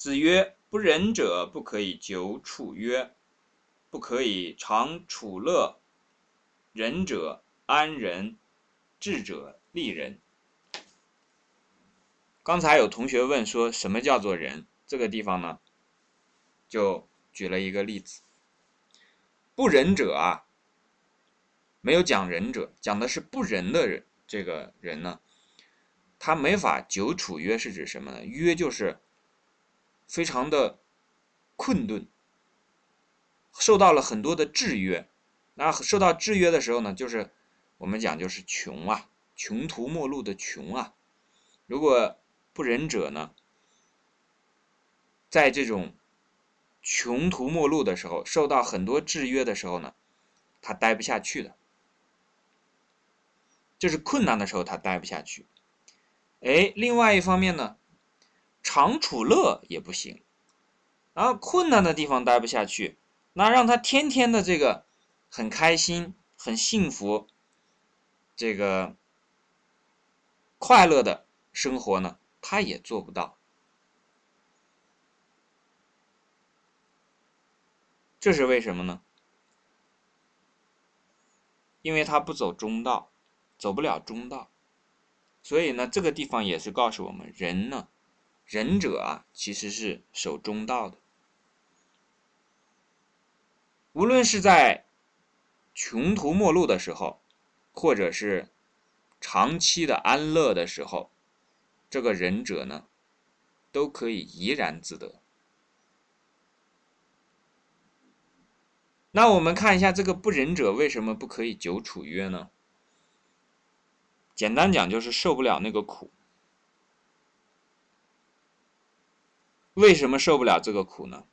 子曰：“不仁者不可以久处曰，不可以长处乐。仁者安仁，智者利人。”刚才有同学问说什么叫做仁？这个地方呢，就举了一个例子。不仁者啊，没有讲仁者，讲的是不仁的人。这个人呢，他没法久处约是指什么呢？约就是非常的困顿，受到了很多的制约。那受到制约的时候呢，就是我们讲就是穷啊，穷途末路的穷啊。如果不仁者呢，在这种穷途末路的时候，受到很多制约的时候呢，他待不下去的。就是困难的时候，他待不下去。哎，另外一方面呢，常处乐也不行。然后困难的地方待不下去，那让他天天的这个很开心、很幸福，这个快乐的生活呢，他也做不到。这是为什么呢？因为他不走中道，走不了中道。所以呢，这个地方也是告诉我们，人呢，仁者啊，其实是守中道的。无论是在穷途末路的时候，或者是长期的安乐的时候，这个仁者呢，都可以怡然自得。那我们看一下这个不仁者为什么不可以久处约呢？简单讲就是受不了那个苦。为什么受不了这个苦呢？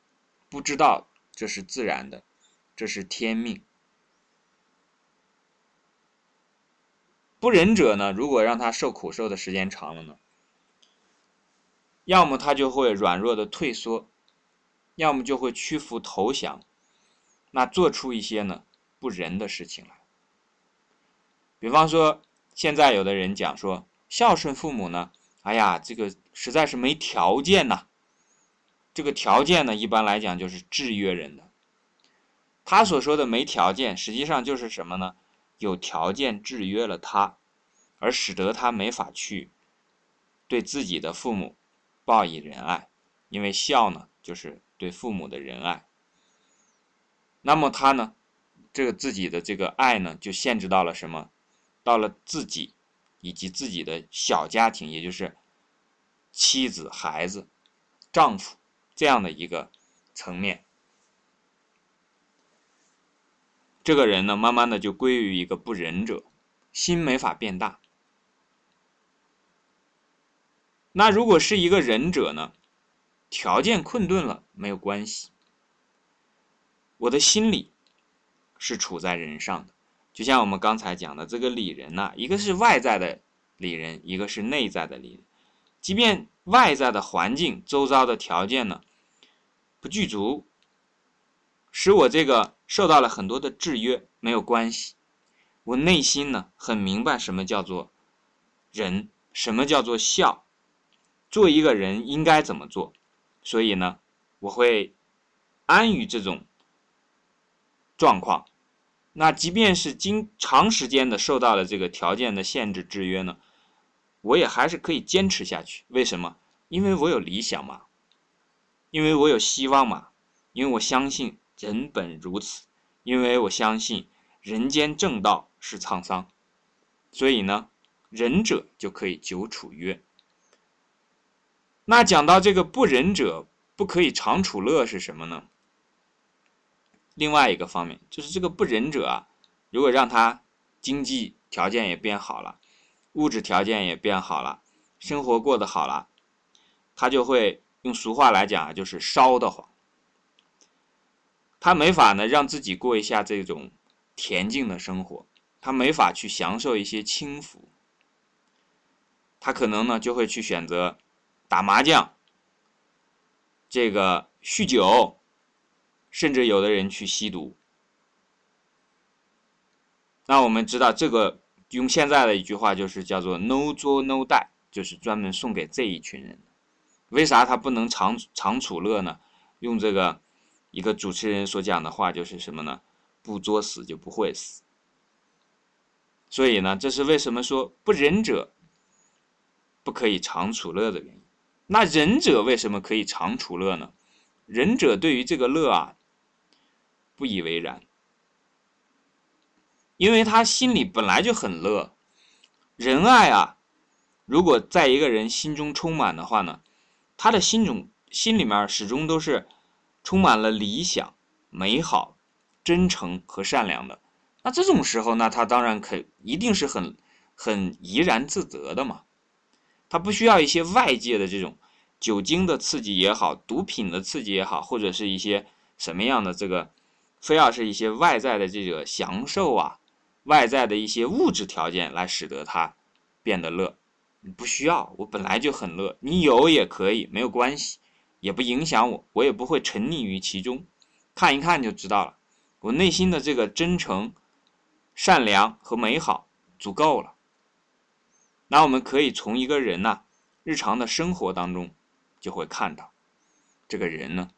不知道这是自然的，这是天命。不仁者呢，如果让他受苦受的时间长了呢，要么他就会软弱的退缩，要么就会屈服投降。那做出一些呢不仁的事情来，比方说，现在有的人讲说孝顺父母呢，哎呀，这个实在是没条件呐。这个条件呢，一般来讲就是制约人的。他所说的没条件，实际上就是什么呢？有条件制约了他，而使得他没法去对自己的父母报以仁爱，因为孝呢，就是对父母的仁爱。那么他呢，这个自己的这个爱呢，就限制到了什么？到了自己以及自己的小家庭，也就是妻子、孩子、丈夫这样的一个层面。这个人呢，慢慢的就归于一个不仁者，心没法变大。那如果是一个仁者呢，条件困顿了没有关系。我的心理是处在人上的，就像我们刚才讲的这个理人呐，一个是外在的理人，一个是内在的理人。即便外在的环境、周遭的条件呢不具足，使我这个受到了很多的制约，没有关系。我内心呢很明白什么叫做仁，什么叫做孝，做一个人应该怎么做，所以呢，我会安于这种。状况，那即便是经长时间的受到了这个条件的限制制约呢，我也还是可以坚持下去。为什么？因为我有理想嘛，因为我有希望嘛，因为我相信人本如此，因为我相信人间正道是沧桑，所以呢，仁者就可以久处约。那讲到这个不仁者不可以长处乐是什么呢？另外一个方面就是这个不仁者啊，如果让他经济条件也变好了，物质条件也变好了，生活过得好了，他就会用俗话来讲啊，就是烧得慌。他没法呢让自己过一下这种恬静的生活，他没法去享受一些轻福，他可能呢就会去选择打麻将，这个酗酒。甚至有的人去吸毒，那我们知道这个用现在的一句话就是叫做 “no 作 no die”，就是专门送给这一群人。为啥他不能长长处乐呢？用这个一个主持人所讲的话就是什么呢？不作死就不会死。所以呢，这是为什么说不仁者不可以常处乐的原因。那仁者为什么可以常处乐呢？仁者对于这个乐啊，不以为然，因为他心里本来就很乐。仁爱啊，如果在一个人心中充满的话呢，他的心中心里面始终都是充满了理想、美好、真诚和善良的。那这种时候，那他当然可一定是很很怡然自得的嘛。他不需要一些外界的这种酒精的刺激也好，毒品的刺激也好，或者是一些什么样的这个，非要是一些外在的这个享受啊，外在的一些物质条件来使得他变得乐，不需要，我本来就很乐，你有也可以，没有关系，也不影响我，我也不会沉溺于其中，看一看就知道了，我内心的这个真诚、善良和美好足够了。那我们可以从一个人呐日常的生活当中，就会看到，这个人呢，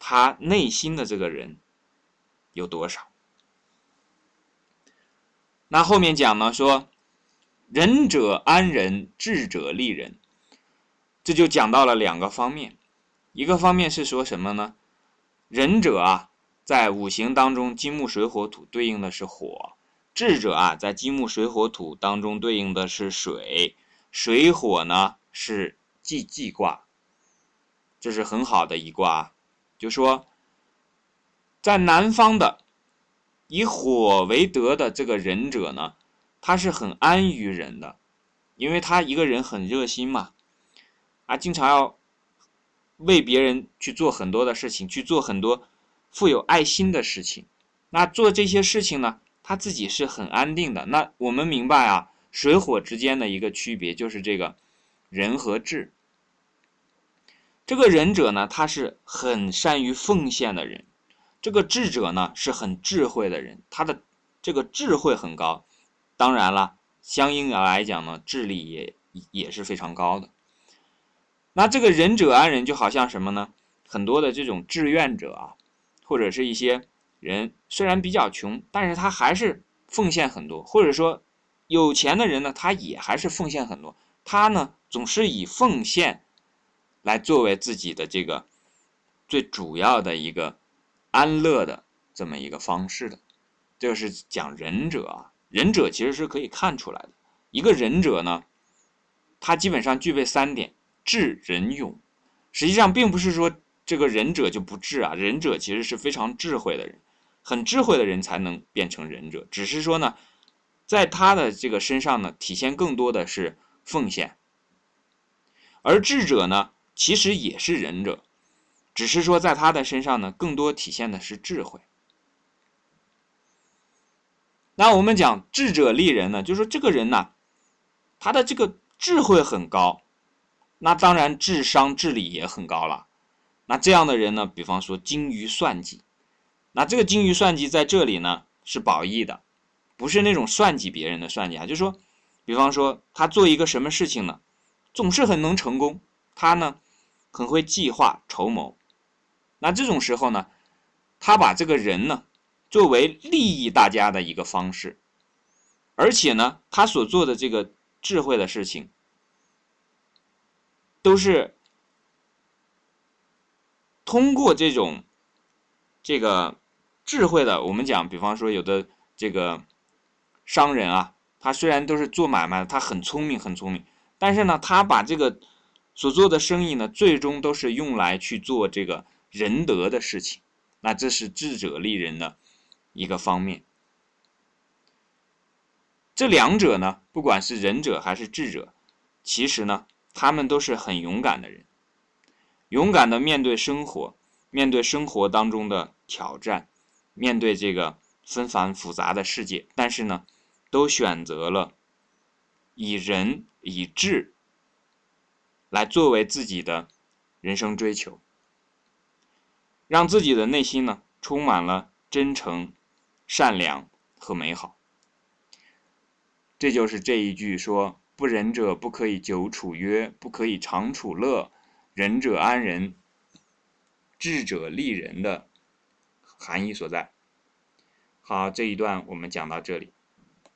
他内心的这个人有多少？那后面讲呢说，仁者安人，智者利人，这就讲到了两个方面，一个方面是说什么呢？仁者啊，在五行当中，金木水火土对应的是火。智者啊，在金木水火土当中对应的是水，水火呢是既济卦，这是很好的一卦。就说，在南方的以火为德的这个仁者呢，他是很安于人的，因为他一个人很热心嘛，啊，经常要为别人去做很多的事情，去做很多富有爱心的事情。那做这些事情呢？他自己是很安定的。那我们明白啊，水火之间的一个区别就是这个仁和智。这个仁者呢，他是很善于奉献的人；这个智者呢，是很智慧的人，他的这个智慧很高。当然了，相应的来讲呢，智力也也是非常高的。那这个仁者安人，就好像什么呢？很多的这种志愿者啊，或者是一些。人虽然比较穷，但是他还是奉献很多，或者说有钱的人呢，他也还是奉献很多。他呢，总是以奉献来作为自己的这个最主要的一个安乐的这么一个方式的。这是讲仁者啊，仁者其实是可以看出来的。一个仁者呢，他基本上具备三点：智、仁、勇。实际上，并不是说这个仁者就不智啊，仁者其实是非常智慧的人。很智慧的人才能变成仁者，只是说呢，在他的这个身上呢，体现更多的是奉献。而智者呢，其实也是仁者，只是说在他的身上呢，更多体现的是智慧。那我们讲智者利人呢，就是说这个人呢，他的这个智慧很高，那当然智商、智力也很高了。那这样的人呢，比方说精于算计。那这个精于算计在这里呢是褒义的，不是那种算计别人的算计啊。就是说，比方说他做一个什么事情呢，总是很能成功，他呢很会计划筹谋。那这种时候呢，他把这个人呢作为利益大家的一个方式，而且呢他所做的这个智慧的事情，都是通过这种这个。智慧的，我们讲，比方说有的这个商人啊，他虽然都是做买卖，他很聪明，很聪明，但是呢，他把这个所做的生意呢，最终都是用来去做这个仁德的事情。那这是智者利人的一个方面。这两者呢，不管是仁者还是智者，其实呢，他们都是很勇敢的人，勇敢的面对生活，面对生活当中的挑战。面对这个纷繁复杂的世界，但是呢，都选择了以仁以智来作为自己的人生追求，让自己的内心呢充满了真诚、善良和美好。这就是这一句说不仁者不可以久处约，不可以长处乐，仁者安人，智者利人的含义所在。好，这一段我们讲到这里。